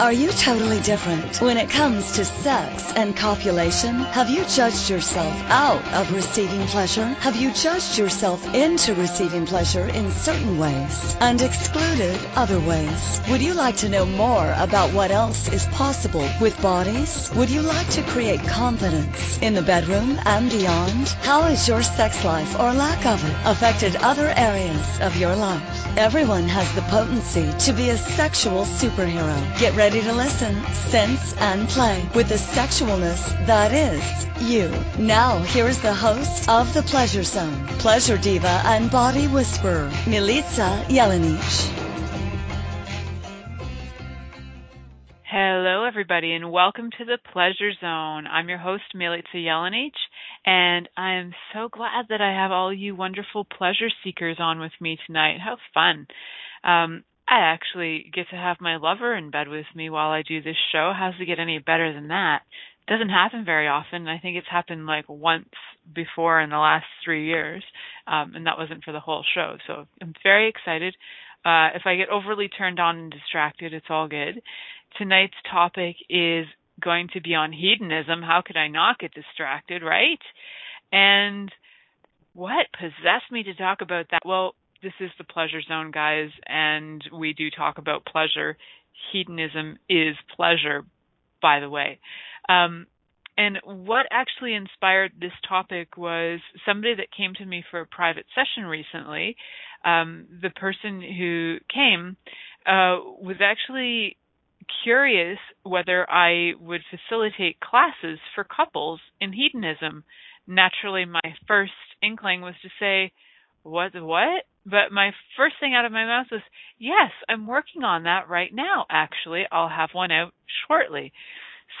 Are you totally different when it comes to sex and copulation? Have you judged yourself out of receiving pleasure? Have you judged yourself into receiving pleasure in certain ways and excluded other ways? Would you like to know more about what else is possible with bodies? Would you like to create confidence in the bedroom and beyond? How has your sex life or lack of it affected other areas of your life? Everyone has the potency to be a sexual superhero. Get ready to listen, sense, and play with the sexualness that is you. Now, here is the host of The Pleasure Zone, pleasure diva and body whisperer, Milica Jelenic. Hello, everybody, and welcome to the Pleasure Zone. I'm your host, Milica Jelenic, and I am so glad that I have all you wonderful pleasure seekers on with me tonight. How fun! Um, I actually get to have my lover in bed with me while I do this show. How's it get any better than that? It doesn't happen very often. I think it's happened like once before in the last three years, um, and that wasn't for the whole show. So I'm very excited. Uh, if I get overly turned on and distracted, it's all good. Tonight's topic is going to be on hedonism. How could I not get distracted, right? And what possessed me to talk about that? Well, this is the pleasure zone, guys, and we do talk about pleasure. Hedonism is pleasure, by the way. Um, and what actually inspired this topic was somebody that came to me for a private session recently. Um, the person who came uh, was actually curious whether I would facilitate classes for couples in hedonism. Naturally, my first inkling was to say, "What? What?" But my first thing out of my mouth was, "Yes, I'm working on that right now. Actually, I'll have one out shortly."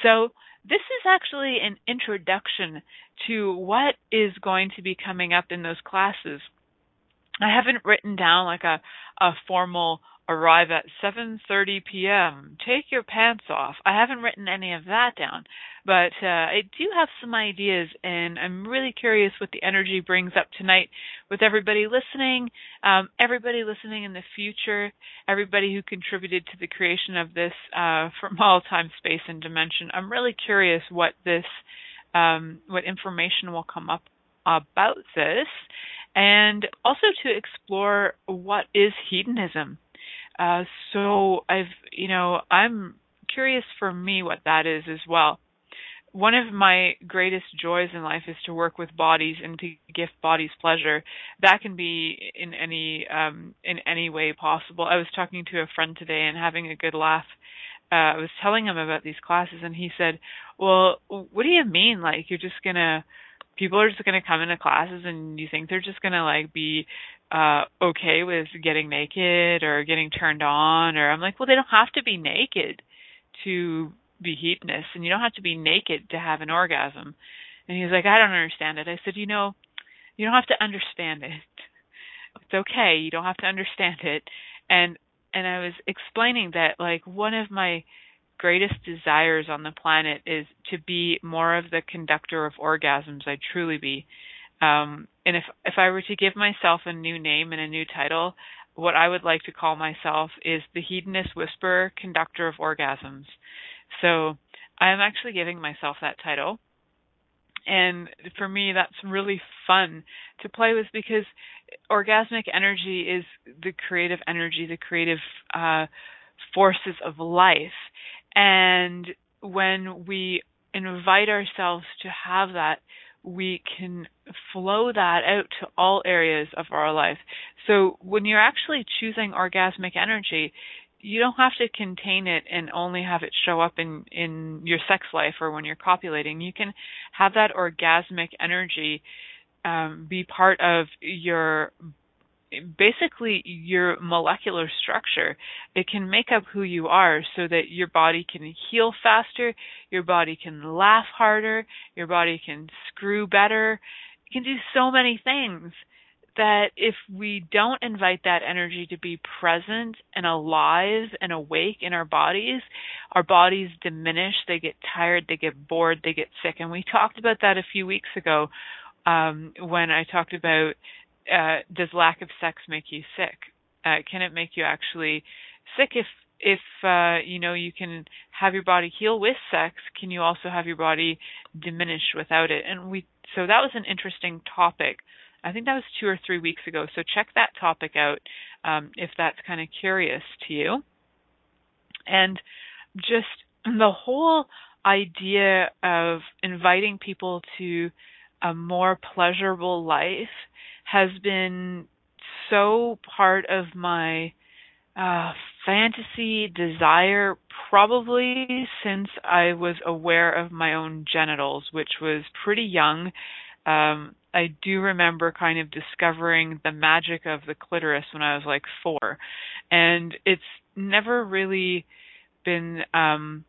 So this is actually an introduction to what is going to be coming up in those classes. I haven't written down like a a formal arrive at 7:30 p.m. Take your pants off. I haven't written any of that down, but uh, I do have some ideas, and I'm really curious what the energy brings up tonight with everybody listening, um, everybody listening in the future, everybody who contributed to the creation of this uh, from all time, space, and dimension. I'm really curious what this, um, what information will come up about this, and also to explore what is hedonism uh, so I've, you know, I'm curious for me what that is as well. One of my greatest joys in life is to work with bodies and to gift bodies pleasure. That can be in any um, in any way possible. I was talking to a friend today and having a good laugh. Uh, I was telling him about these classes, and he said, "Well, what do you mean? Like you're just gonna people are just going to come into classes and you think they're just going to like be uh okay with getting naked or getting turned on or I'm like, well, they don't have to be naked to be hedonist and you don't have to be naked to have an orgasm. And he's like, I don't understand it. I said, you know, you don't have to understand it. It's okay. You don't have to understand it. And and I was explaining that like one of my greatest desires on the planet is to be more of the conductor of orgasms. I truly be. Um, and if if I were to give myself a new name and a new title, what I would like to call myself is the hedonist whisperer, conductor of orgasms. So I'm actually giving myself that title. And for me, that's really fun to play with because orgasmic energy is the creative energy, the creative uh, forces of life. And when we invite ourselves to have that, we can flow that out to all areas of our life. So when you're actually choosing orgasmic energy, you don't have to contain it and only have it show up in in your sex life or when you're copulating. You can have that orgasmic energy um, be part of your basically your molecular structure. It can make up who you are so that your body can heal faster, your body can laugh harder, your body can screw better. It can do so many things that if we don't invite that energy to be present and alive and awake in our bodies, our bodies diminish, they get tired, they get bored, they get sick. And we talked about that a few weeks ago um, when I talked about uh, does lack of sex make you sick? Uh, can it make you actually sick if if uh, you know you can have your body heal with sex, can you also have your body diminish without it? And we so that was an interesting topic. I think that was two or three weeks ago. So check that topic out um, if that's kind of curious to you. And just the whole idea of inviting people to a more pleasurable life has been so part of my uh, fantasy desire probably since I was aware of my own genitals, which was pretty young. Um, I do remember kind of discovering the magic of the clitoris when I was like four, and it's never really been um,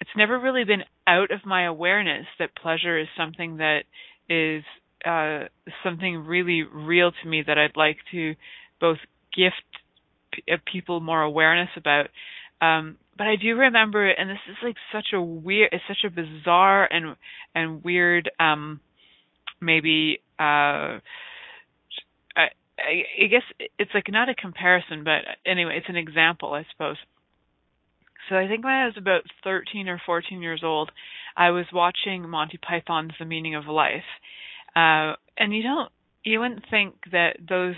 it's never really been out of my awareness that pleasure is something that is uh, something really real to me that I'd like to both gift p- uh, people more awareness about. Um, but I do remember and this is like such a weird, it's such a bizarre and and weird, um, maybe. Uh, I, I guess it's like not a comparison, but anyway, it's an example, I suppose. So I think when I was about 13 or 14 years old, I was watching Monty Python's The Meaning of Life. Uh, and you don't, you wouldn't think that those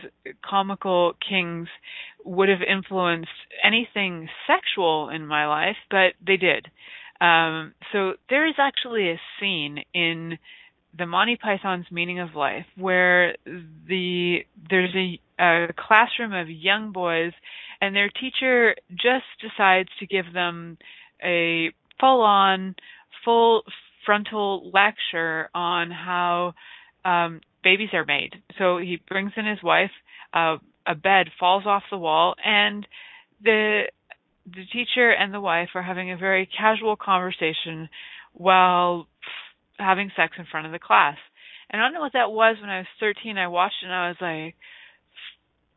comical kings would have influenced anything sexual in my life, but they did. Um, so there is actually a scene in the Monty Python's Meaning of Life where the there's a, a classroom of young boys and their teacher just decides to give them a full on full frontal lecture on how um babies are made. So he brings in his wife, uh, a bed falls off the wall and the the teacher and the wife are having a very casual conversation while having sex in front of the class. And I don't know what that was when I was 13. I watched it and I was like,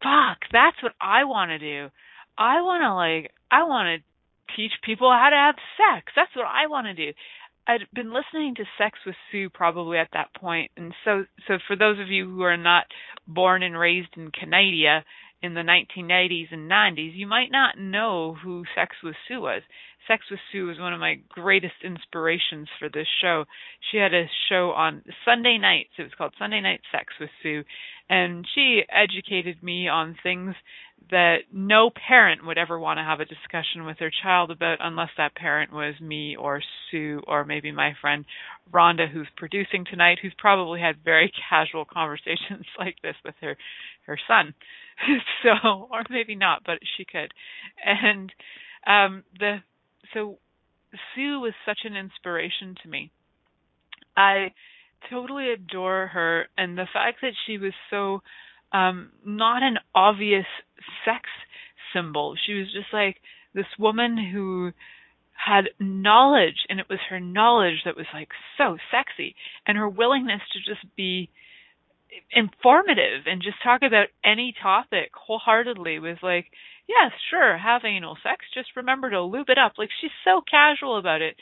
fuck, that's what I want to do. I want to like, I want to teach people how to have sex. That's what I want to do. I'd been listening to Sex with Sue probably at that point, and so so for those of you who are not born and raised in Canada in the 1980s and 90s, you might not know who Sex with Sue was. Sex with Sue was one of my greatest inspirations for this show. She had a show on Sunday nights. It was called Sunday Night Sex with Sue, and she educated me on things that no parent would ever want to have a discussion with their child about unless that parent was me or Sue or maybe my friend Rhonda who's producing tonight who's probably had very casual conversations like this with her her son. so or maybe not, but she could. And um the so Sue was such an inspiration to me. I totally adore her and the fact that she was so um not an obvious sex symbol. She was just like this woman who had knowledge and it was her knowledge that was like so sexy and her willingness to just be informative and just talk about any topic wholeheartedly with like yes sure have anal sex just remember to lube it up. Like she's so casual about it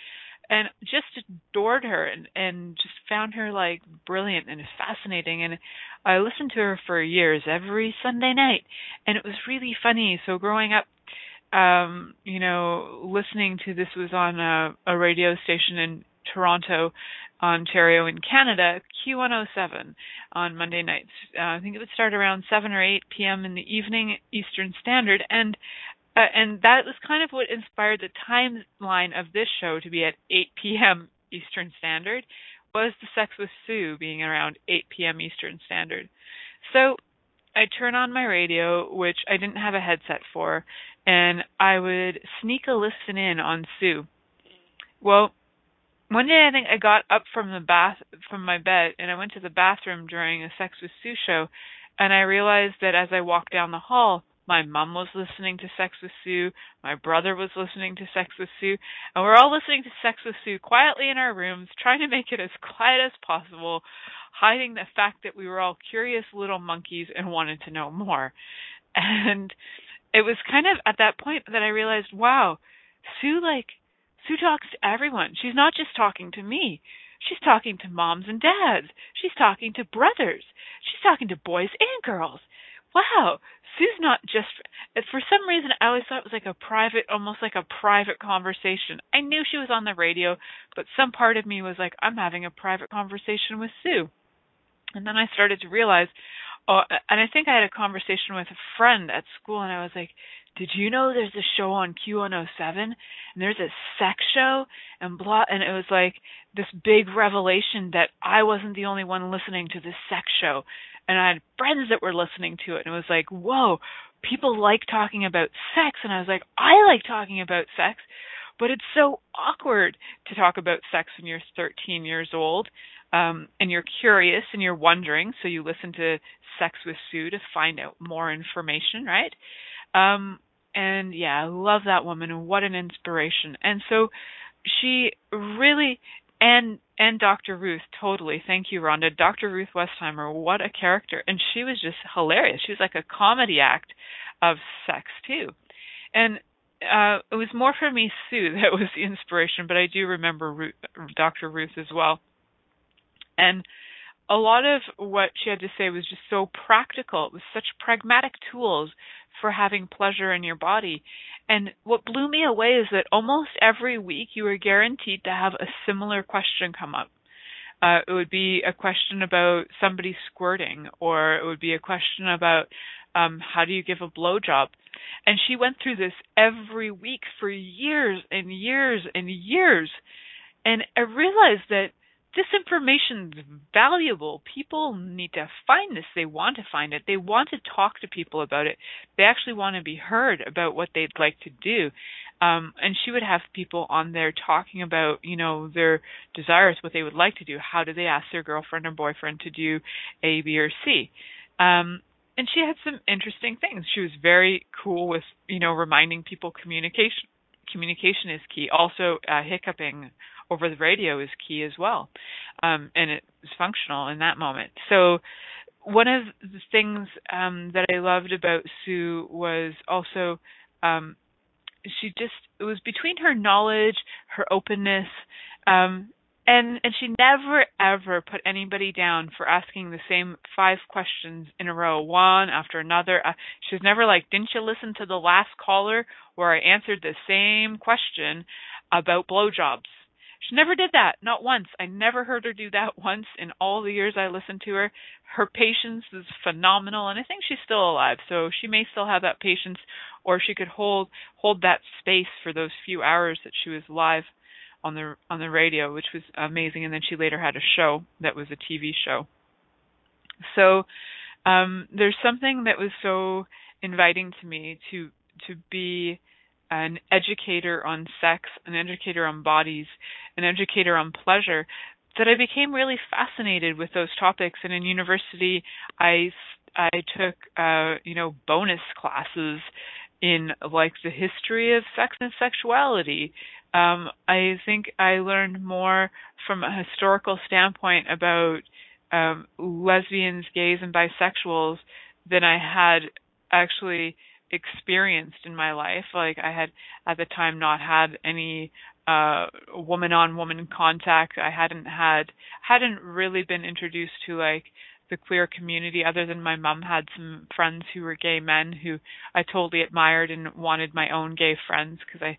and just adored her and and just found her like brilliant and fascinating. And I listened to her for years every Sunday night and it was really funny. So growing up um you know listening to this was on a, a radio station in Toronto Ontario in Canada Q107 on Monday nights uh, I think it would start around 7 or 8 p.m. in the evening Eastern Standard and uh, and that was kind of what inspired the timeline of this show to be at 8 p.m. Eastern Standard was the Sex with Sue being around 8 p.m. Eastern Standard. So I turn on my radio, which I didn't have a headset for, and I would sneak a listen in on Sue. Well, one day I think I got up from the bath from my bed and I went to the bathroom during a Sex with Sue show, and I realized that as I walked down the hall, my mom was listening to Sex with Sue. My brother was listening to Sex with Sue. And we're all listening to Sex with Sue quietly in our rooms, trying to make it as quiet as possible, hiding the fact that we were all curious little monkeys and wanted to know more. And it was kind of at that point that I realized, wow, Sue, like, Sue talks to everyone. She's not just talking to me. She's talking to moms and dads. She's talking to brothers. She's talking to boys and girls. Wow, Sue's not just for some reason I always thought it was like a private almost like a private conversation. I knew she was on the radio, but some part of me was like I'm having a private conversation with Sue. And then I started to realize oh and I think I had a conversation with a friend at school and I was like, "Did you know there's a show on Q107 and there's a sex show and blah and it was like this big revelation that I wasn't the only one listening to this sex show and I had friends that were listening to it and it was like, whoa, people like talking about sex and I was like, I like talking about sex, but it's so awkward to talk about sex when you're 13 years old. Um, and you're curious and you're wondering, so you listen to Sex with Sue to find out more information, right? Um, and yeah, I love that woman and what an inspiration. And so she really and and Dr. Ruth, totally. Thank you, Rhonda. Dr. Ruth Westheimer, what a character. And she was just hilarious. She was like a comedy act of sex, too. And uh, it was more for me, Sue, that was the inspiration, but I do remember Ruth, Dr. Ruth as well. And a lot of what she had to say was just so practical. It was such pragmatic tools for having pleasure in your body. And what blew me away is that almost every week you were guaranteed to have a similar question come up. Uh, it would be a question about somebody squirting, or it would be a question about um, how do you give a blowjob. And she went through this every week for years and years and years. And I realized that this information is valuable. People need to find this. They want to find it. They want to talk to people about it. They actually want to be heard about what they'd like to do. Um, and she would have people on there talking about, you know, their desires, what they would like to do. How do they ask their girlfriend or boyfriend to do A, B, or C? Um, and she had some interesting things. She was very cool with, you know, reminding people communication. Communication is key. Also, uh, hiccuping over the radio is key as well, um, and it was functional in that moment. So one of the things um, that I loved about Sue was also um, she just it was between her knowledge, her openness, um, and and she never ever put anybody down for asking the same five questions in a row, one after another. Uh, never like, "Didn't you listen to the last caller where I answered the same question about blowjobs?" She never did that, not once. I never heard her do that once in all the years I listened to her. Her patience is phenomenal, and I think she's still alive, so she may still have that patience, or she could hold hold that space for those few hours that she was live on the on the radio, which was amazing. And then she later had a show that was a TV show. So um, there's something that was so inviting to me to to be an educator on sex, an educator on bodies, an educator on pleasure, that I became really fascinated with those topics. And in university, I I took uh, you know bonus classes in like the history of sex and sexuality. Um, I think I learned more from a historical standpoint about um, lesbians, gays, and bisexuals than I had actually experienced in my life. Like I had at the time not had any uh woman on woman contact. I hadn't had hadn't really been introduced to like the queer community other than my mom had some friends who were gay men who I totally admired and wanted my own gay friends because I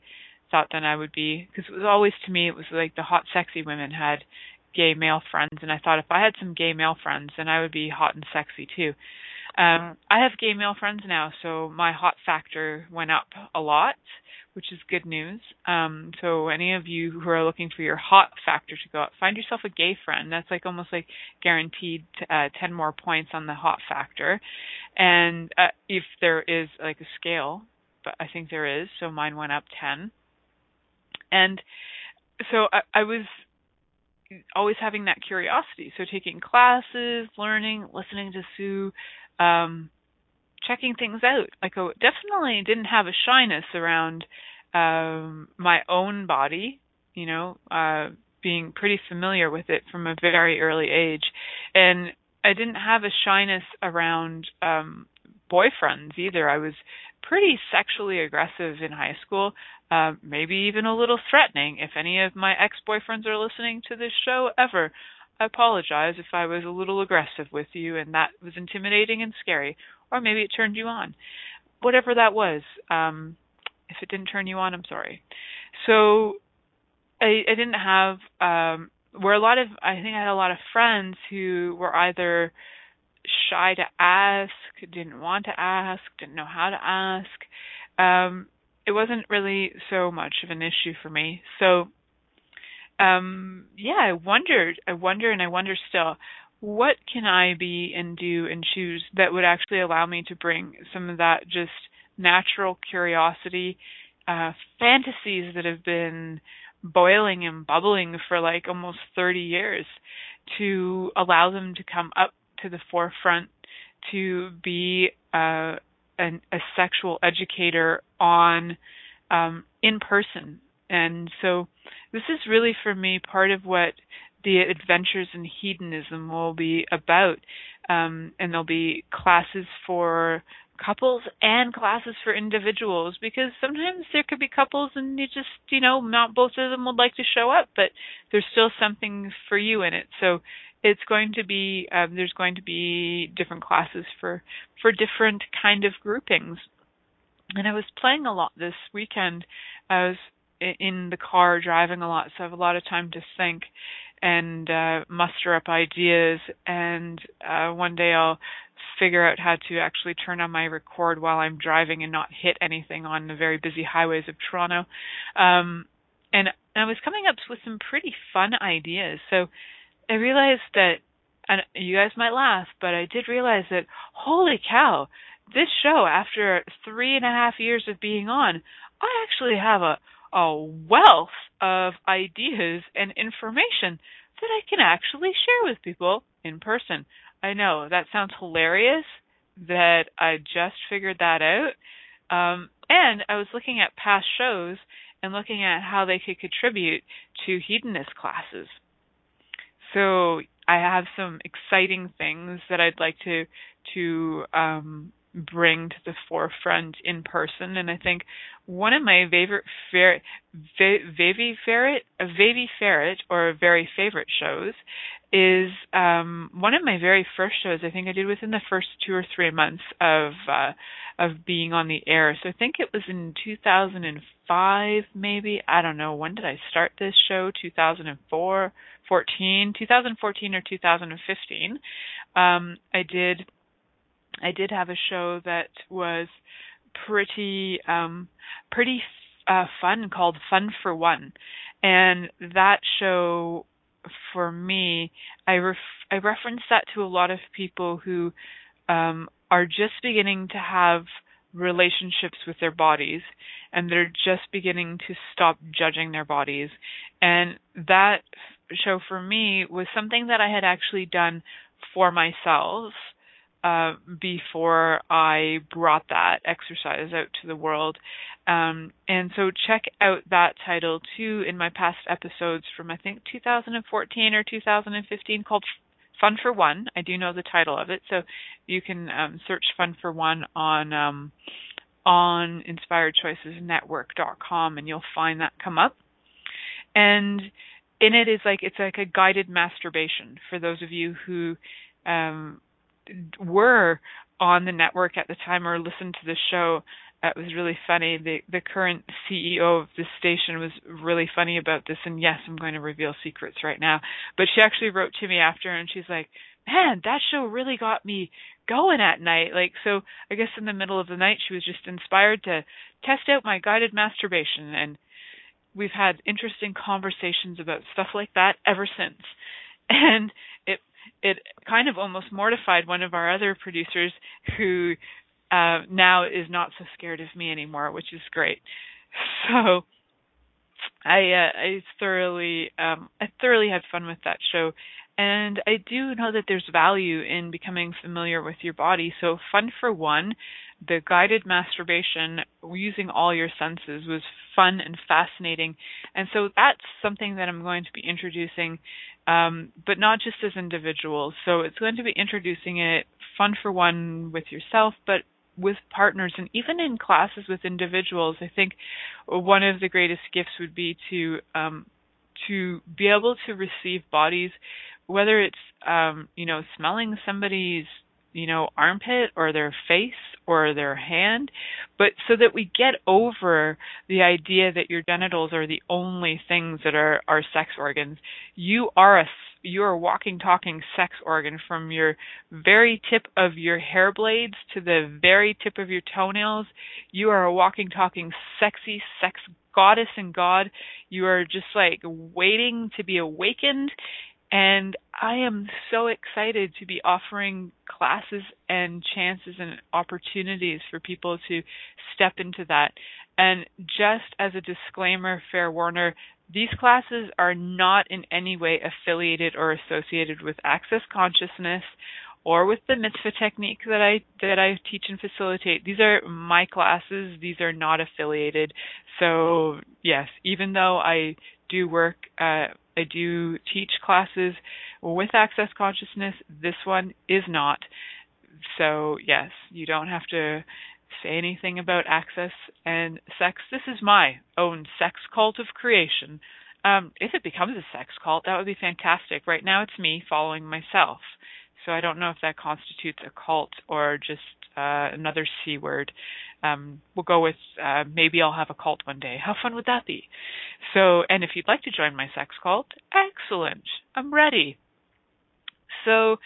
thought then I would be because it was always to me it was like the hot sexy women had gay male friends and I thought if I had some gay male friends then I would be hot and sexy too. Um, I have gay male friends now, so my hot factor went up a lot, which is good news. Um, so any of you who are looking for your hot factor to go up, find yourself a gay friend. That's like almost like guaranteed uh, 10 more points on the hot factor. And uh, if there is like a scale, but I think there is, so mine went up 10. And so I, I was always having that curiosity. So taking classes, learning, listening to Sue, um, checking things out. Like I definitely didn't have a shyness around um, my own body, you know, uh, being pretty familiar with it from a very early age, and I didn't have a shyness around um, boyfriends either. I was pretty sexually aggressive in high school, uh, maybe even a little threatening. If any of my ex-boyfriends are listening to this show ever, I apologize if I was a little aggressive with you and that was intimidating and scary, or maybe it turned you on. Whatever that was, um, if it didn't turn you on, I'm sorry. So I, I didn't have um, where a lot of I think I had a lot of friends who were either shy to ask, didn't want to ask, didn't know how to ask. Um, it wasn't really so much of an issue for me. So um yeah, I wondered, I wonder and I wonder still, what can I be and do and choose that would actually allow me to bring some of that just natural curiosity, uh fantasies that have been boiling and bubbling for like almost 30 years to allow them to come up to the forefront to be uh, an, a sexual educator on um, in person. And so this is really for me part of what the adventures in hedonism will be about. Um, and there'll be classes for couples and classes for individuals because sometimes there could be couples and you just you know not both of them would like to show up but there's still something for you in it so it's going to be um, there's going to be different classes for for different kind of groupings and i was playing a lot this weekend i was in the car driving a lot so i have a lot of time to think and uh muster up ideas and uh one day I'll figure out how to actually turn on my record while I'm driving and not hit anything on the very busy highways of Toronto. Um, and I was coming up with some pretty fun ideas. So I realized that, and you guys might laugh, but I did realize that, holy cow, this show, after three and a half years of being on, I actually have a, a wealth of ideas and information that I can actually share with people in person. I know that sounds hilarious that I just figured that out. Um, and I was looking at past shows and looking at how they could contribute to hedonist classes. So I have some exciting things that I'd like to to um, bring to the forefront in person. And I think one of my favorite ferret, Vavi ferret, a ferret, or very favorite shows is um, one of my very first shows. I think I did within the first two or three months of uh, of being on the air. So I think it was in 2005, maybe. I don't know. When did I start this show? 2004, 14, 2014 or 2015. Um, I did I did have a show that was pretty um pretty uh fun called Fun for One. And that show for me, I ref- I reference that to a lot of people who um are just beginning to have relationships with their bodies and they're just beginning to stop judging their bodies. And that show for me was something that I had actually done for myself uh, before I brought that exercise out to the world. Um, and so check out that title too in my past episodes from I think 2014 or 2015 called Fun for One. I do know the title of it, so you can um, search Fun for One on um, on inspiredchoicesnetwork.com and you'll find that come up. And in it is like it's like a guided masturbation for those of you who um, were on the network at the time or listened to the show. It was really funny. The the current CEO of the station was really funny about this. And yes, I'm going to reveal secrets right now. But she actually wrote to me after, and she's like, "Man, that show really got me going at night." Like, so I guess in the middle of the night, she was just inspired to test out my guided masturbation, and we've had interesting conversations about stuff like that ever since. And it it kind of almost mortified one of our other producers who uh, now is not so scared of me anymore, which is great. So I uh, I thoroughly um, I thoroughly had fun with that show, and I do know that there's value in becoming familiar with your body. So fun for one, the guided masturbation using all your senses was fun and fascinating, and so that's something that I'm going to be introducing um, but not just as individuals. So it's going to be introducing it fun for one with yourself, but with partners and even in classes with individuals. I think one of the greatest gifts would be to um, to be able to receive bodies whether it's um, you know smelling somebody's you know armpit or their face or their hand, but so that we get over the idea that your genitals are the only things that are are sex organs. You are a you're a walking talking sex organ from your very tip of your hair blades to the very tip of your toenails you are a walking talking sexy sex goddess and god you are just like waiting to be awakened and I am so excited to be offering classes and chances and opportunities for people to step into that. And just as a disclaimer, fair warner, these classes are not in any way affiliated or associated with access consciousness or with the mitzvah technique that I that I teach and facilitate. These are my classes. These are not affiliated. So yes, even though I do work, uh, I do teach classes with access consciousness. This one is not. So yes, you don't have to say anything about access and sex. This is my own sex cult of creation. Um, if it becomes a sex cult, that would be fantastic. Right now, it's me following myself. So I don't know if that constitutes a cult or just uh, another C word. Um, we'll go with uh, maybe I'll have a cult one day. How fun would that be? So, and if you'd like to join my sex cult, excellent. I'm ready. So,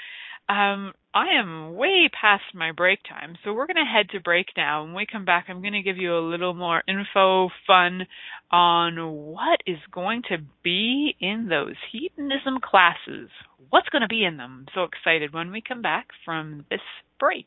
um, I am way past my break time, so we're going to head to break now. When we come back, I'm going to give you a little more info, fun on what is going to be in those hedonism classes. What's going to be in them? I'm so excited when we come back from this break.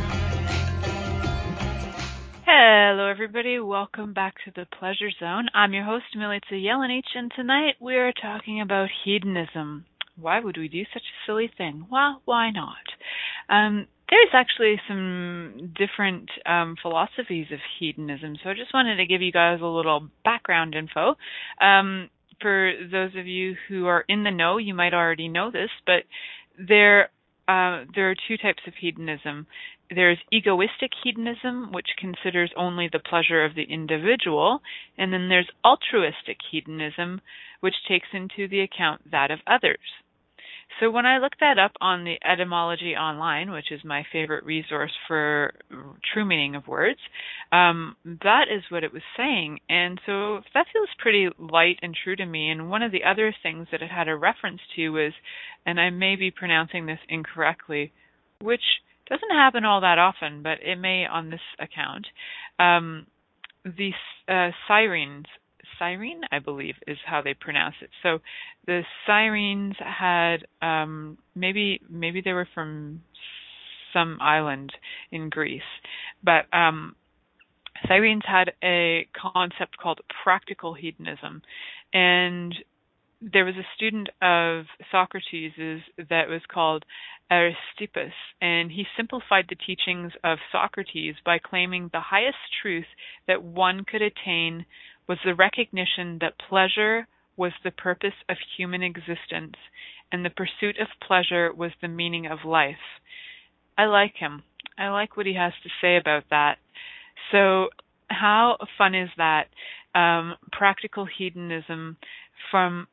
Hello, everybody. Welcome back to the Pleasure Zone. I'm your host, Milica Jelenic, and tonight we are talking about hedonism. Why would we do such a silly thing? Well, why not? Um, there's actually some different um, philosophies of hedonism, so I just wanted to give you guys a little background info. Um, for those of you who are in the know, you might already know this, but there uh, there are two types of hedonism. There's egoistic hedonism, which considers only the pleasure of the individual, and then there's altruistic hedonism, which takes into the account that of others. so when I looked that up on the Etymology Online, which is my favorite resource for true meaning of words, um, that is what it was saying. And so that feels pretty light and true to me. And one of the other things that it had a reference to was, and I may be pronouncing this incorrectly, which doesn't happen all that often, but it may on this account. Um, the uh, sirens, Cyrene, I believe, is how they pronounce it. So the Sirens had um, maybe maybe they were from some island in Greece, but um, Sirens had a concept called practical hedonism, and there was a student of Socrates that was called Aristippus, and he simplified the teachings of Socrates by claiming the highest truth that one could attain was the recognition that pleasure was the purpose of human existence and the pursuit of pleasure was the meaning of life. I like him. I like what he has to say about that. So, how fun is that? Um, practical hedonism from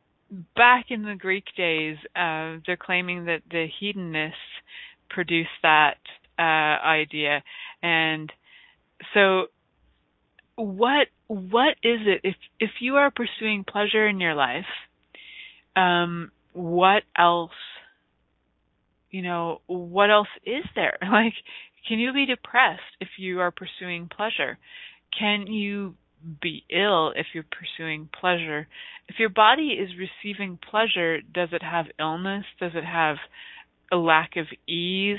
back in the Greek days, uh, they're claiming that the hedonists produced that uh, idea, and so what what is it if if you are pursuing pleasure in your life? Um, what else? You know, what else is there? Like, can you be depressed if you are pursuing pleasure? Can you be ill if you're pursuing pleasure. If your body is receiving pleasure, does it have illness? Does it have a lack of ease?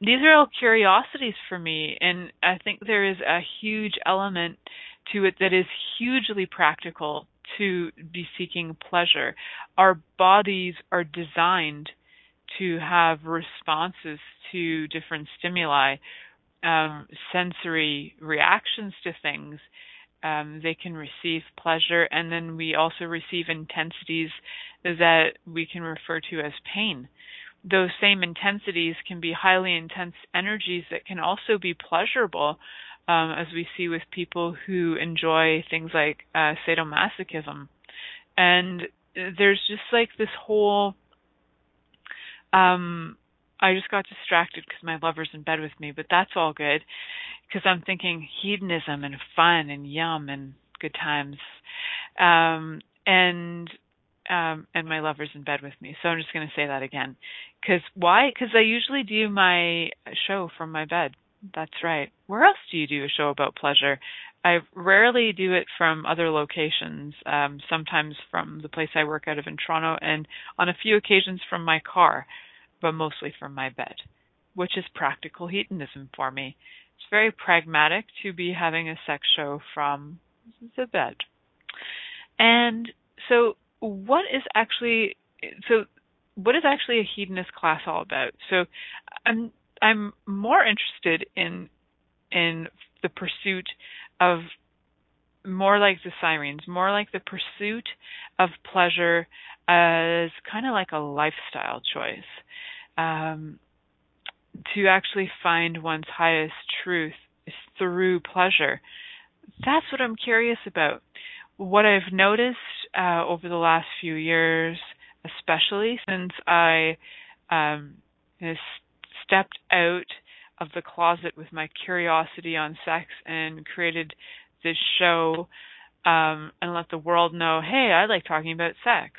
These are all curiosities for me, and I think there is a huge element to it that is hugely practical to be seeking pleasure. Our bodies are designed to have responses to different stimuli, um, sensory reactions to things um, they can receive pleasure, and then we also receive intensities that we can refer to as pain. Those same intensities can be highly intense energies that can also be pleasurable, um, as we see with people who enjoy things like uh, sadomasochism. And there's just like this whole um, I just got distracted because my lover's in bed with me, but that's all good because I'm thinking hedonism and fun and yum and good times. Um, and um, and my lover's in bed with me. So I'm just going to say that again. Cuz why? Cuz I usually do my show from my bed. That's right. Where else do you do a show about pleasure? I rarely do it from other locations, um, sometimes from the place I work out of in Toronto, and on a few occasions from my car but mostly from my bed, which is practical hedonism for me. It's very pragmatic to be having a sex show from the bed. And so what is actually so what is actually a hedonist class all about? So I'm I'm more interested in in the pursuit of more like the sirens, more like the pursuit of pleasure as kind of like a lifestyle choice um, to actually find one's highest truth is through pleasure. That's what I'm curious about. What I've noticed uh, over the last few years, especially since I um, stepped out of the closet with my curiosity on sex and created this show um, and let the world know, hey, I like talking about sex.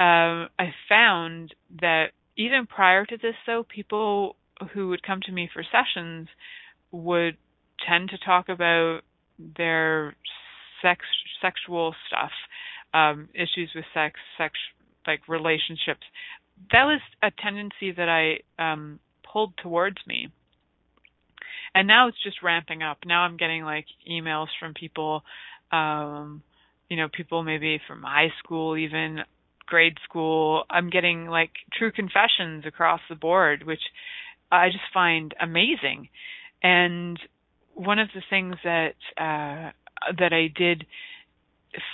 Um, I found that even prior to this, though, people who would come to me for sessions would tend to talk about their sex, sexual stuff, um, issues with sex, sex, like relationships. That was a tendency that I um, pulled towards me. And now it's just ramping up. Now I'm getting like emails from people, um, you know, people maybe from high school even grade school, I'm getting like true confessions across the board, which I just find amazing. And one of the things that uh, that I did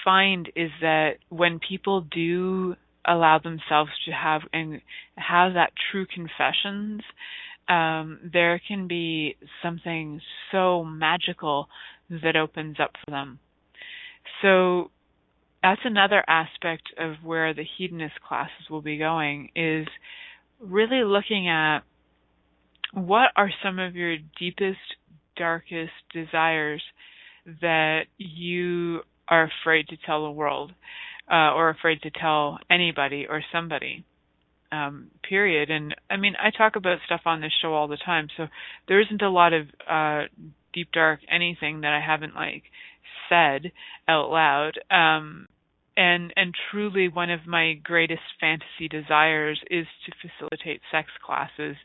find is that when people do allow themselves to have and have that true confessions, um, there can be something so magical that opens up for them. So that's another aspect of where the hedonist classes will be going is really looking at what are some of your deepest, darkest desires that you are afraid to tell the world uh, or afraid to tell anybody or somebody. Um, period. And I mean, I talk about stuff on this show all the time, so there isn't a lot of uh, deep, dark anything that I haven't like said out loud. Um, and and truly, one of my greatest fantasy desires is to facilitate sex classes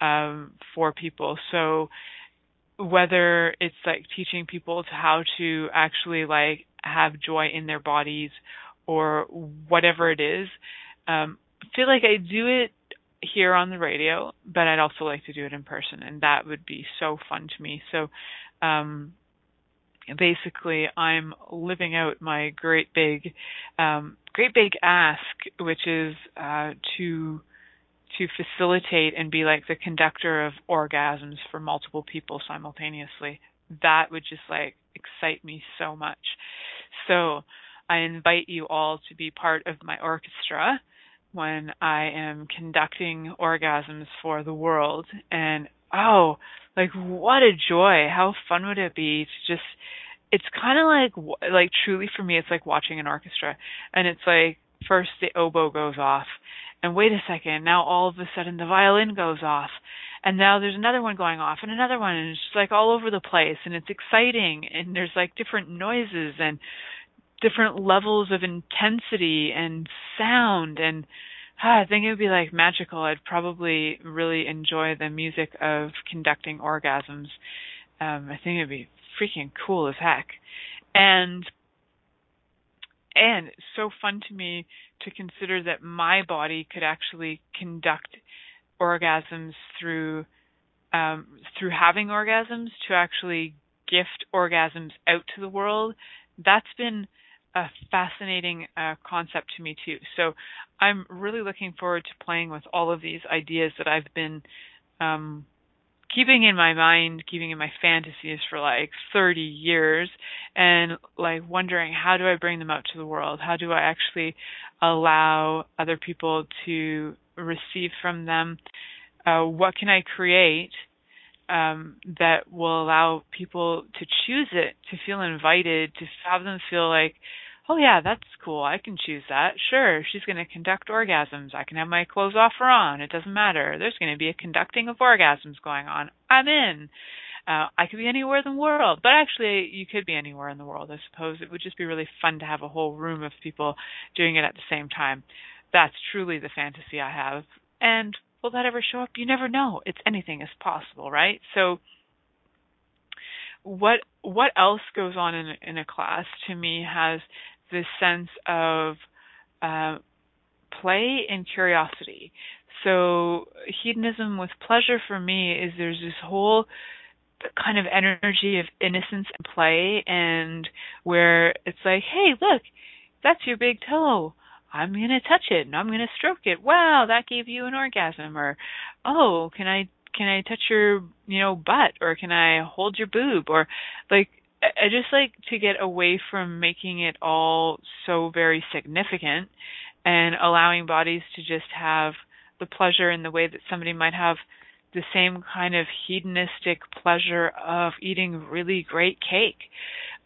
um, for people. So whether it's like teaching people how to actually like have joy in their bodies or whatever it is. Um, I feel like I do it here on the radio, but I'd also like to do it in person, and that would be so fun to me. So, um, basically, I'm living out my great big, um, great big ask, which is uh, to to facilitate and be like the conductor of orgasms for multiple people simultaneously. That would just like excite me so much. So I invite you all to be part of my orchestra when I am conducting orgasms for the world. And oh, like what a joy. How fun would it be to just it's kind of like like truly for me it's like watching an orchestra and it's like first the oboe goes off and wait a second, now all of a sudden the violin goes off. And now there's another one going off and another one and it's just like all over the place and it's exciting and there's like different noises and different levels of intensity and sound and I think it would be like magical. I'd probably really enjoy the music of conducting orgasms. Um, I think it'd be freaking cool as heck. And and so fun to me to consider that my body could actually conduct orgasms through um, through having orgasms to actually gift orgasms out to the world. That's been a fascinating uh, concept to me too. So I'm really looking forward to playing with all of these ideas that I've been um, keeping in my mind, keeping in my fantasies for like 30 years and like wondering how do I bring them out to the world? How do I actually allow other people to receive from them? Uh, what can I create um, that will allow people to choose it, to feel invited, to have them feel like, oh yeah, that's cool. I can choose that. Sure, she's going to conduct orgasms. I can have my clothes off or on. It doesn't matter. There's going to be a conducting of orgasms going on. I'm in. Uh, I could be anywhere in the world, but actually, you could be anywhere in the world. I suppose it would just be really fun to have a whole room of people doing it at the same time. That's truly the fantasy I have. And will that ever show up? You never know. It's anything is possible, right? So, what what else goes on in in a class to me has this sense of uh, play and curiosity. So hedonism with pleasure for me is there's this whole kind of energy of innocence and play and where it's like, hey, look, that's your big toe. I'm going to touch it and I'm going to stroke it. Wow, that gave you an orgasm or oh, can I can I touch your, you know, butt or can I hold your boob or like I just like to get away from making it all so very significant and allowing bodies to just have the pleasure in the way that somebody might have the same kind of hedonistic pleasure of eating really great cake.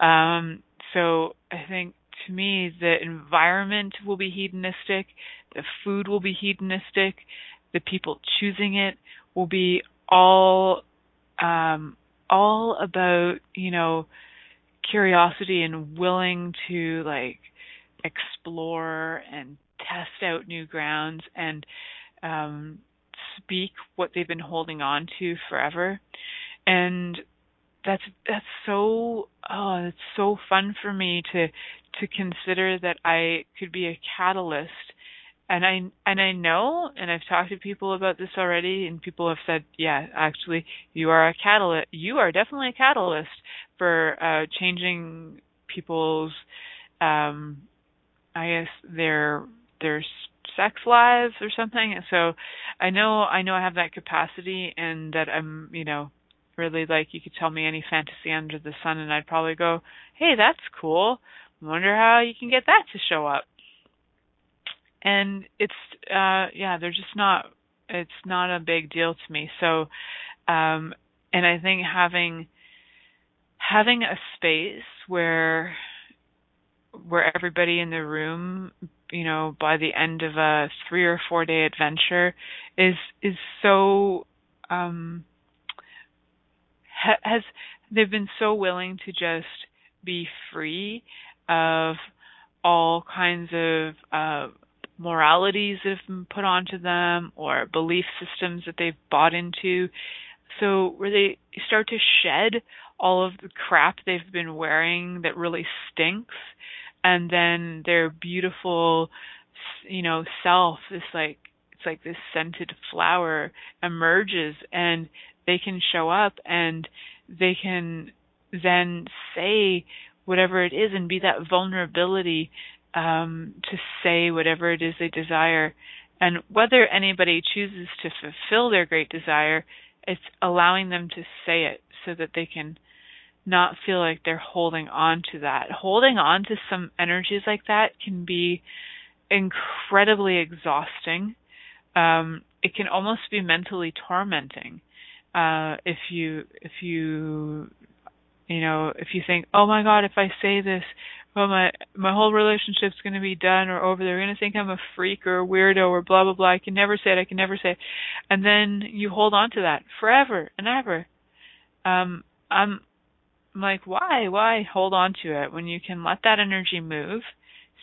Um, so I think to me the environment will be hedonistic, the food will be hedonistic, the people choosing it will be all um, all about you know curiosity and willing to like explore and test out new grounds and um, speak what they've been holding on to forever. And that's that's so oh it's so fun for me to to consider that I could be a catalyst and I and I know, and I've talked to people about this already, and people have said, yeah, actually, you are a catalyst. You are definitely a catalyst for uh, changing people's, um, I guess their their sex lives or something. So I know I know I have that capacity, and that I'm, you know, really like you could tell me any fantasy under the sun, and I'd probably go, hey, that's cool wonder how you can get that to show up. And it's uh yeah, they're just not it's not a big deal to me. So um and I think having having a space where where everybody in the room, you know, by the end of a 3 or 4 day adventure is is so um has they've been so willing to just be free of all kinds of uh, moralities that have been put onto them or belief systems that they've bought into. So where they start to shed all of the crap they've been wearing that really stinks and then their beautiful you know self this like it's like this scented flower emerges and they can show up and they can then say whatever it is and be that vulnerability um, to say whatever it is they desire. And whether anybody chooses to fulfill their great desire, it's allowing them to say it so that they can not feel like they're holding on to that. Holding on to some energies like that can be incredibly exhausting. Um, it can almost be mentally tormenting uh, if you if you you know if you think oh my god if I say this oh my my whole relationship's going to be done or over they're going to think I'm a freak or a weirdo or blah blah blah I can never say it I can never say it and then you hold on to that forever and ever. Um I'm like why why hold on to it when you can let that energy move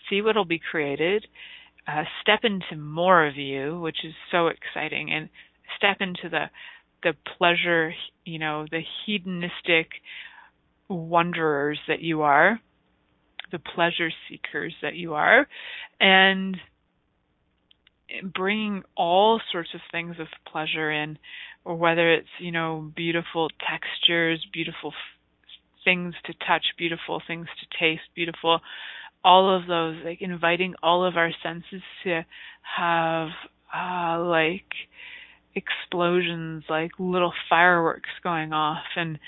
see what'll be created uh, step into more of you which is so exciting and step into the the pleasure, you know, the hedonistic wanderers that you are, the pleasure seekers that you are, and bringing all sorts of things of pleasure in, or whether it's, you know, beautiful textures, beautiful f- things to touch, beautiful things to taste, beautiful, all of those, like inviting all of our senses to have, uh, like, explosions, like little fireworks going off, and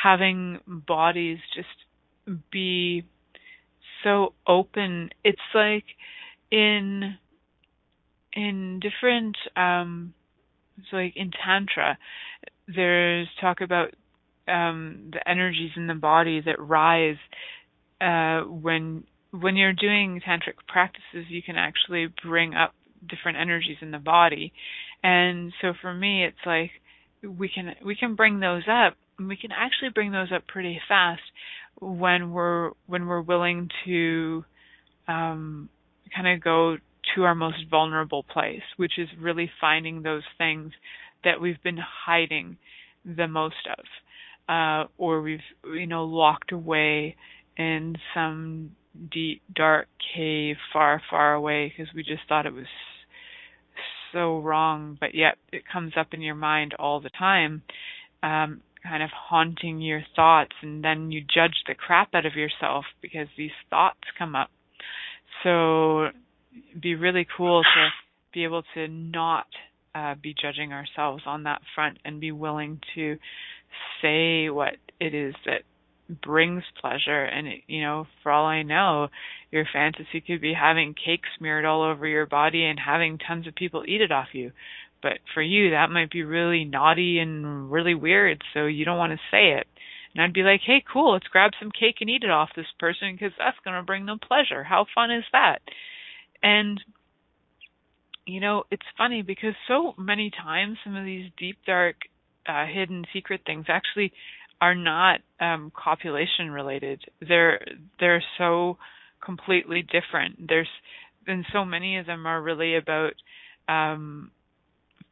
having bodies just be so open. It's like in in different um it's like in tantra there's talk about um the energies in the body that rise uh when when you're doing tantric practices you can actually bring up different energies in the body and so for me, it's like we can we can bring those up. We can actually bring those up pretty fast when we're when we're willing to um, kind of go to our most vulnerable place, which is really finding those things that we've been hiding the most of, uh, or we've you know locked away in some deep dark cave far far away because we just thought it was so wrong, but yet it comes up in your mind all the time, um, kind of haunting your thoughts, and then you judge the crap out of yourself because these thoughts come up. So, it'd be really cool to be able to not uh, be judging ourselves on that front and be willing to say what it is that brings pleasure. And you know for all i know your fantasy could be having cake smeared all over your body and having tons of people eat it off you. But for you that might be really naughty and really weird so you don't want to say it. And i'd be like hey cool let's grab some cake and eat it off this person because that's going to bring them pleasure. How fun is that? And you know it's funny because so many times some of these deep dark uh, hidden secret things actually are not um, copulation related. They're they're so completely different. There's and so many of them are really about um,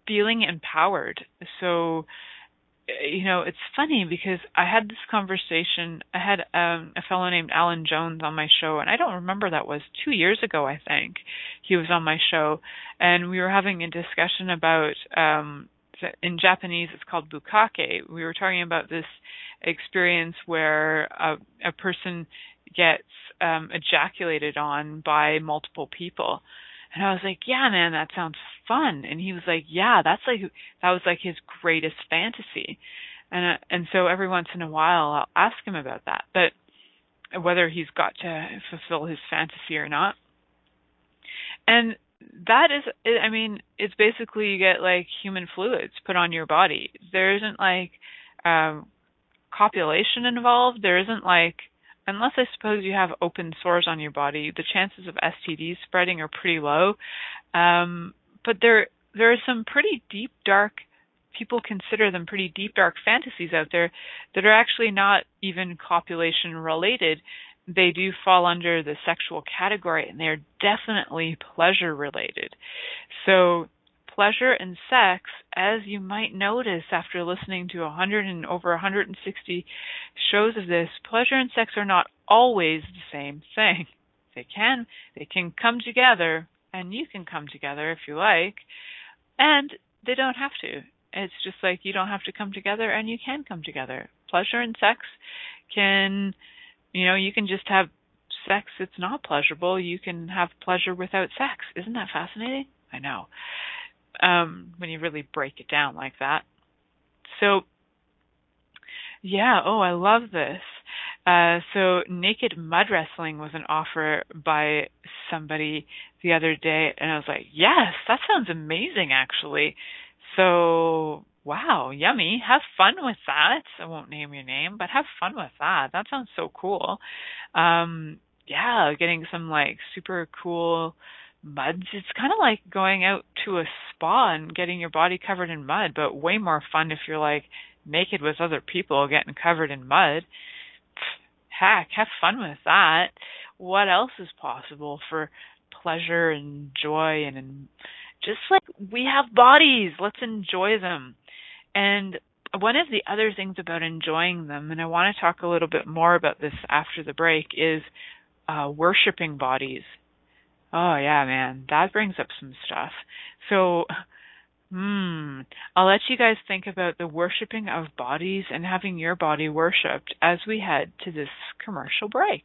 feeling empowered. So you know, it's funny because I had this conversation. I had um, a fellow named Alan Jones on my show, and I don't remember that was two years ago. I think he was on my show, and we were having a discussion about um, in Japanese it's called bukkake. We were talking about this experience where a, a person gets um, ejaculated on by multiple people. And I was like, "Yeah, man, that sounds fun." And he was like, "Yeah, that's like that was like his greatest fantasy." And uh, and so every once in a while I'll ask him about that. But whether he's got to fulfill his fantasy or not. And that is, I mean, it's basically you get like human fluids put on your body. There isn't like um, copulation involved. There isn't like, unless I suppose you have open sores on your body, the chances of STDs spreading are pretty low. Um, but there, there are some pretty deep, dark people consider them pretty deep dark fantasies out there that are actually not even copulation related they do fall under the sexual category and they're definitely pleasure related. So pleasure and sex as you might notice after listening to 100 and over 160 shows of this pleasure and sex are not always the same thing. They can they can come together and you can come together if you like and they don't have to. It's just like you don't have to come together and you can come together. Pleasure and sex can, you know, you can just have sex that's not pleasurable. You can have pleasure without sex. Isn't that fascinating? I know. Um, when you really break it down like that. So, yeah, oh, I love this. Uh, so naked mud wrestling was an offer by somebody the other day, and I was like, yes, that sounds amazing, actually. So, wow, yummy. Have fun with that. I won't name your name, but have fun with that. That sounds so cool. Um, yeah, getting some like super cool muds. It's kind of like going out to a spa and getting your body covered in mud, but way more fun if you're like naked with other people getting covered in mud. Heck, have fun with that. What else is possible for pleasure and joy and, and just like we have bodies, let's enjoy them. And one of the other things about enjoying them, and I want to talk a little bit more about this after the break, is uh, worshiping bodies. Oh yeah, man, that brings up some stuff. So, hmm, I'll let you guys think about the worshiping of bodies and having your body worshipped as we head to this commercial break.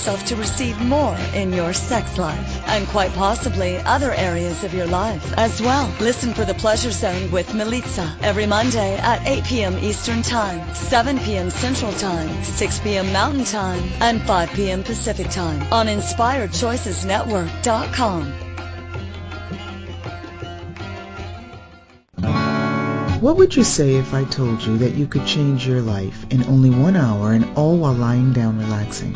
yourself to receive more in your sex life and quite possibly other areas of your life as well. Listen for the Pleasure Zone with Milica every Monday at 8 p.m. Eastern Time, 7 p.m. Central Time, 6 p.m. Mountain Time, and 5 p.m. Pacific Time on InspiredChoicesNetwork.com. What would you say if I told you that you could change your life in only one hour and all while lying down relaxing?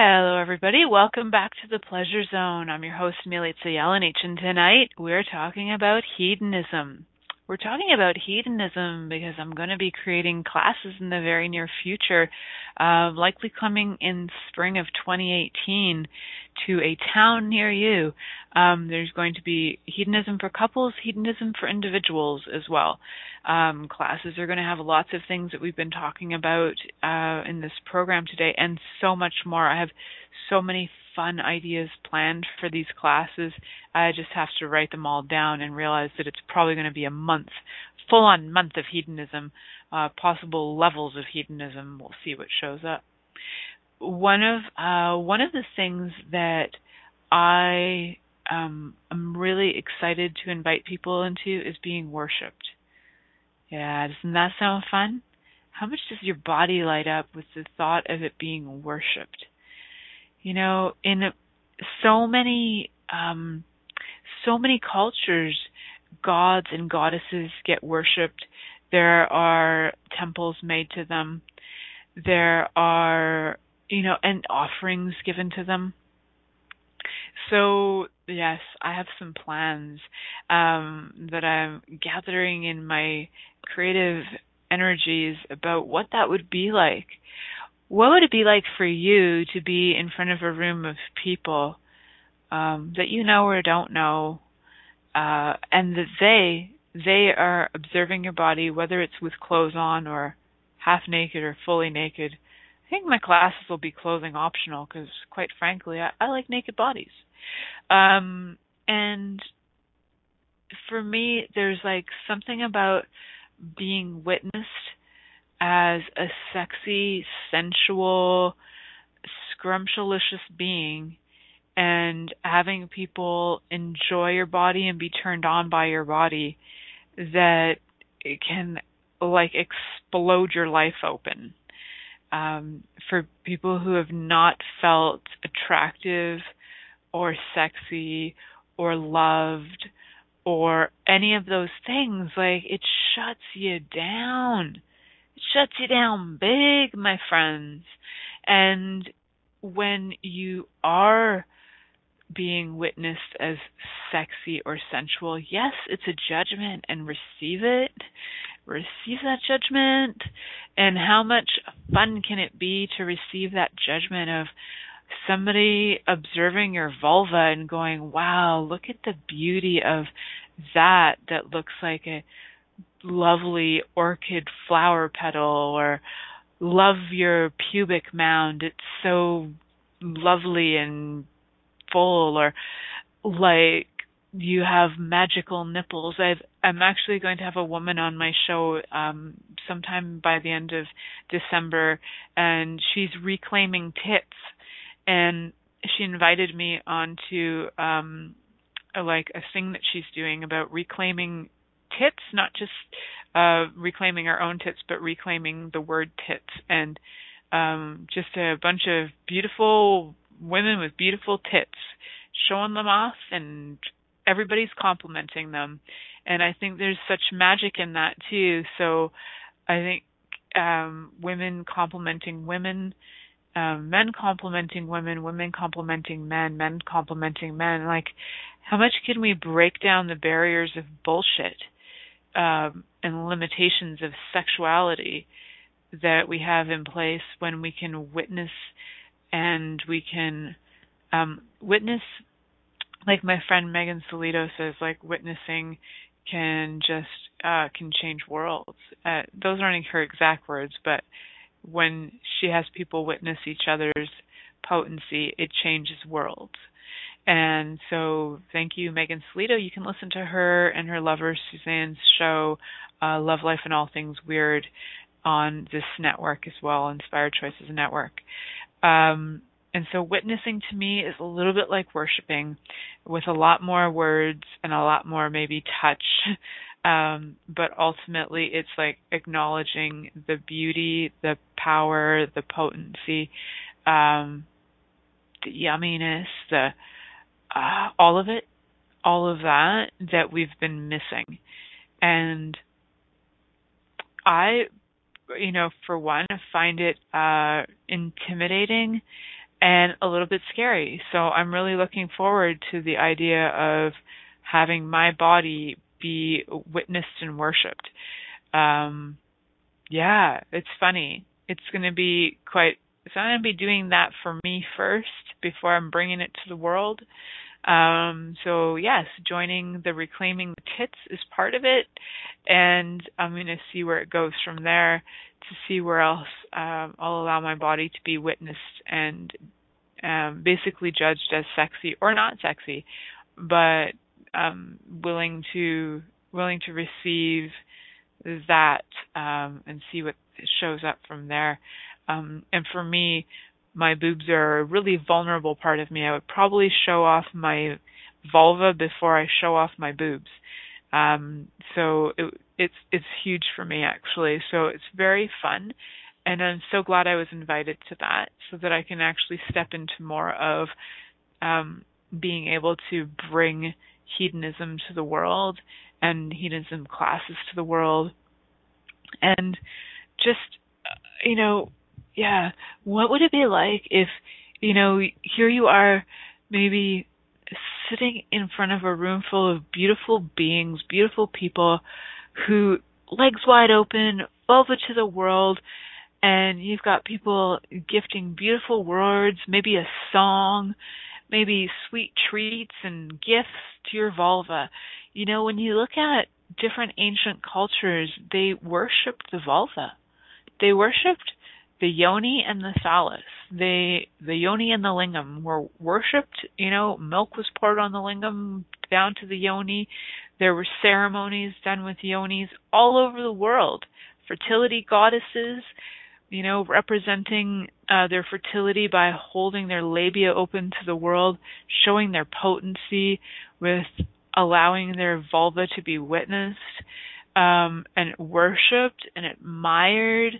Hello, everybody. Welcome back to the Pleasure Zone. I'm your host, Milica Jelenic, and tonight we're talking about hedonism. we're talking about hedonism because I'm going to be creating classes in the very near future, uh, likely coming in spring of 2018 to a town near you. Um, there's going to be hedonism for couples, hedonism for individuals as well. Um, classes are going to have lots of things that we've been talking about uh, in this program today, and so much more. I have so many fun ideas planned for these classes. I just have to write them all down and realize that it's probably going to be a month, full on month of hedonism, uh, possible levels of hedonism. We'll see what shows up. One of uh, one of the things that I um, am really excited to invite people into is being worshipped. Yeah, doesn't that sound fun? How much does your body light up with the thought of it being worshipped? You know, in so many um so many cultures gods and goddesses get worshipped. There are temples made to them. There are, you know, and offerings given to them. So, yes, I have some plans um, that I'm gathering in my creative energies about what that would be like what would it be like for you to be in front of a room of people um, that you know or don't know, uh, and that they they are observing your body, whether it's with clothes on or half naked or fully naked. I think my classes will be clothing optional because, quite frankly, I, I like naked bodies. Um, and for me, there's like something about being witnessed as a sexy, sensual, scrumptious being and having people enjoy your body and be turned on by your body that it can like explode your life open. Um, for people who have not felt attractive or sexy or loved or any of those things, like it shuts you down It shuts you down big, my friends. And when you are being witnessed as sexy or sensual, yes, it's a judgment and receive it. Receive that judgment. And how much fun can it be to receive that judgment of somebody observing your vulva and going, wow, look at the beauty of that that looks like a lovely orchid flower petal or love your pubic mound it's so lovely and full or like you have magical nipples. I've i'm actually going to have a woman on my show um sometime by the end of december and she's reclaiming tits. And she invited me onto um a, like a thing that she's doing about reclaiming tits, not just uh, reclaiming our own tits, but reclaiming the word tits, and um, just a bunch of beautiful women with beautiful tits, showing them off, and everybody's complimenting them. And I think there's such magic in that too. So I think um, women complimenting women, um, men complimenting women, women complimenting men, men complimenting men. Like, how much can we break down the barriers of bullshit? um, and limitations of sexuality that we have in place when we can witness and we can um, witness like my friend Megan Solito says like witnessing can just uh, can change worlds uh, those aren't her exact words but when she has people witness each other's potency it changes worlds and so, thank you, Megan Solito. You can listen to her and her lover Suzanne's show, uh, Love Life and All Things Weird, on this network as well, Inspired Choices Network. Um, and so, witnessing to me is a little bit like worshiping, with a lot more words and a lot more maybe touch. Um, but ultimately, it's like acknowledging the beauty, the power, the potency, um, the yumminess, the uh, all of it, all of that that we've been missing. And I, you know, for one, find it uh, intimidating and a little bit scary. So I'm really looking forward to the idea of having my body be witnessed and worshipped. Um, yeah, it's funny. It's going to be quite. So I'm going to be doing that for me first before I'm bringing it to the world. Um, so yes, joining the Reclaiming the Tits is part of it, and I'm going to see where it goes from there to see where else um, I'll allow my body to be witnessed and um, basically judged as sexy or not sexy, but um, willing to willing to receive that um, and see what shows up from there. Um, and for me, my boobs are a really vulnerable part of me. I would probably show off my vulva before I show off my boobs. Um, so it, it's it's huge for me actually. So it's very fun, and I'm so glad I was invited to that, so that I can actually step into more of um, being able to bring hedonism to the world and hedonism classes to the world, and just you know, yeah, what would it be like if you know here you are maybe sitting in front of a room full of beautiful beings, beautiful people who legs wide open, vulva to the world, and you've got people gifting beautiful words, maybe a song, maybe sweet treats and gifts to your vulva. You know, when you look at different ancient cultures, they worshipped the vulva. They worshipped the yoni and the phallus. They the yoni and the lingam were worshipped. You know, milk was poured on the lingam down to the yoni. There were ceremonies done with yonis all over the world. Fertility goddesses, you know, representing uh, their fertility by holding their labia open to the world, showing their potency with allowing their vulva to be witnessed um, and worshipped and admired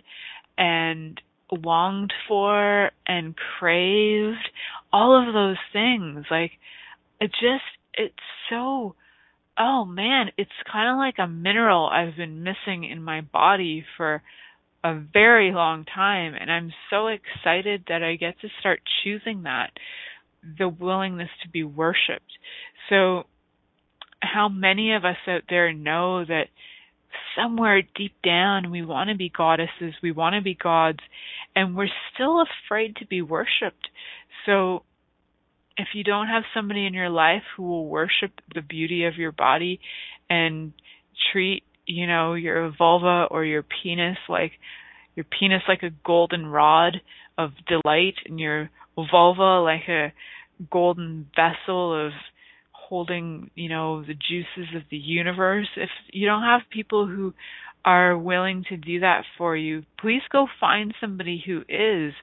and longed for and craved all of those things. Like it just it's so oh man it's kind of like a mineral i've been missing in my body for a very long time and i'm so excited that i get to start choosing that the willingness to be worshiped so how many of us out there know that somewhere deep down we want to be goddesses, we want to be gods, and we're still afraid to be worshipped. So if you don't have somebody in your life who will worship the beauty of your body and treat, you know, your vulva or your penis like your penis like a golden rod of delight and your vulva like a golden vessel of holding, you know, the juices of the universe. If you don't have people who are willing to do that for you, please go find somebody who is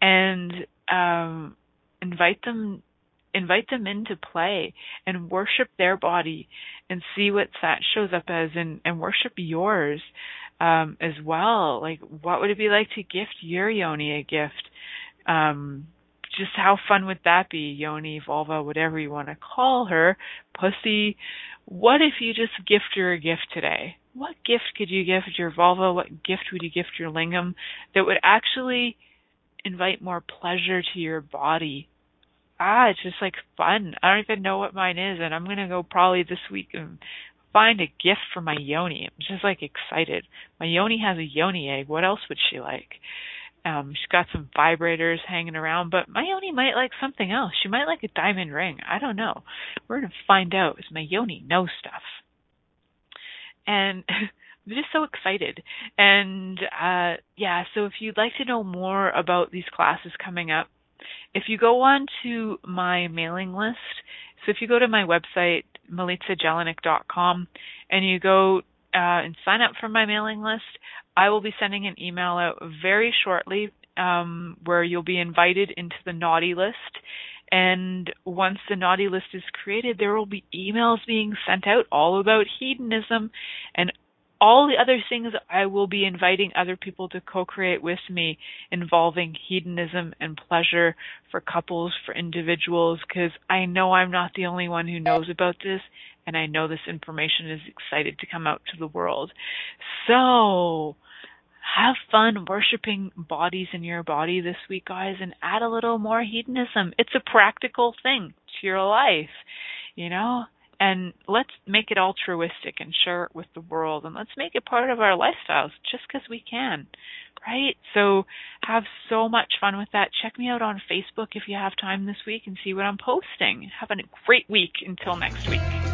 and um invite them invite them into play and worship their body and see what that shows up as and, and worship yours um as well. Like what would it be like to gift your yoni a gift? Um just how fun would that be? Yoni, vulva, whatever you want to call her, pussy. What if you just gift her a gift today? What gift could you gift your vulva? What gift would you gift your lingam that would actually invite more pleasure to your body? Ah, it's just like fun. I don't even know what mine is, and I'm gonna go probably this week and find a gift for my yoni. I'm just like excited. My yoni has a yoni egg. What else would she like? Um, she's got some vibrators hanging around, but my Yoni might like something else. She might like a diamond ring. I don't know. We're gonna find out. Is my Yoni know stuff? And I'm just so excited. And uh, yeah, so if you'd like to know more about these classes coming up, if you go on to my mailing list, so if you go to my website, milicajelenic.com, and you go uh, and sign up for my mailing list, I will be sending an email out very shortly um, where you'll be invited into the naughty list. And once the naughty list is created, there will be emails being sent out all about hedonism and all the other things I will be inviting other people to co create with me involving hedonism and pleasure for couples, for individuals, because I know I'm not the only one who knows about this and I know this information is excited to come out to the world. So, have fun worshiping bodies in your body this week, guys, and add a little more hedonism. It's a practical thing to your life. You know, and let's make it altruistic and share it with the world and let's make it part of our lifestyles just because we can right? So have so much fun with that. Check me out on facebook if you have time this week and see what i'm posting. Have a great week. Until next week